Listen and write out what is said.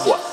Boa.